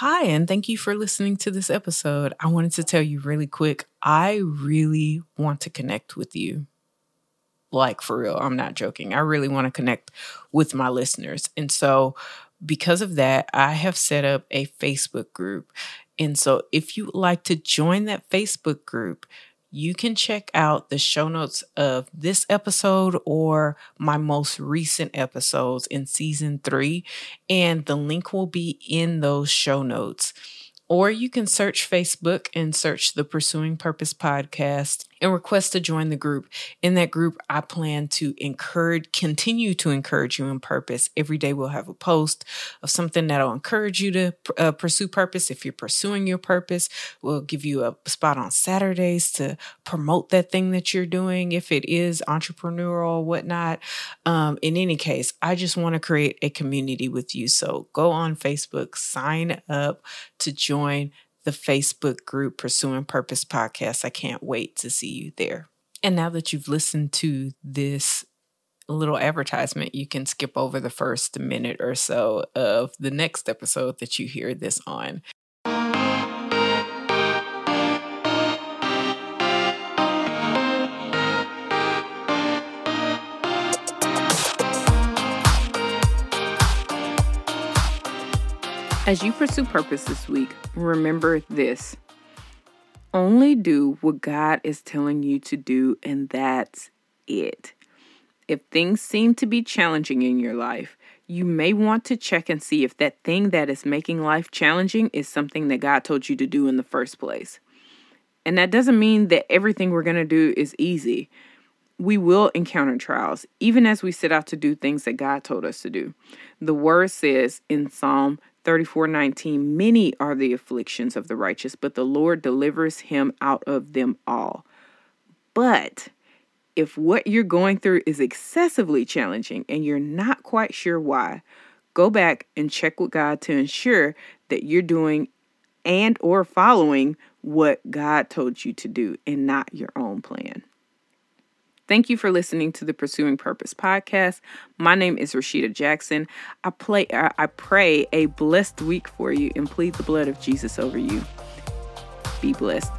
Hi, and thank you for listening to this episode. I wanted to tell you really quick I really want to connect with you. Like, for real, I'm not joking. I really want to connect with my listeners. And so, because of that, I have set up a Facebook group. And so, if you would like to join that Facebook group, you can check out the show notes of this episode or my most recent episodes in season three, and the link will be in those show notes. Or you can search Facebook and search the Pursuing Purpose podcast and request to join the group. In that group, I plan to encourage, continue to encourage you in purpose. Every day we'll have a post of something that'll encourage you to uh, pursue purpose. If you're pursuing your purpose, we'll give you a spot on Saturdays to promote that thing that you're doing. If it is entrepreneurial or whatnot. Um, in any case, I just want to create a community with you. So go on Facebook, sign up to join the Facebook group Pursuing Purpose podcast. I can't wait to see you there. And now that you've listened to this little advertisement, you can skip over the first minute or so of the next episode that you hear this on. As you pursue purpose this week, remember this only do what God is telling you to do, and that's it. If things seem to be challenging in your life, you may want to check and see if that thing that is making life challenging is something that God told you to do in the first place. And that doesn't mean that everything we're going to do is easy. We will encounter trials, even as we set out to do things that God told us to do. The word says in Psalm 34:19 Many are the afflictions of the righteous, but the Lord delivers him out of them all. But if what you're going through is excessively challenging and you're not quite sure why, go back and check with God to ensure that you're doing and or following what God told you to do and not your own plan. Thank you for listening to the Pursuing Purpose podcast. My name is Rashida Jackson. I play I pray a blessed week for you and plead the blood of Jesus over you. Be blessed.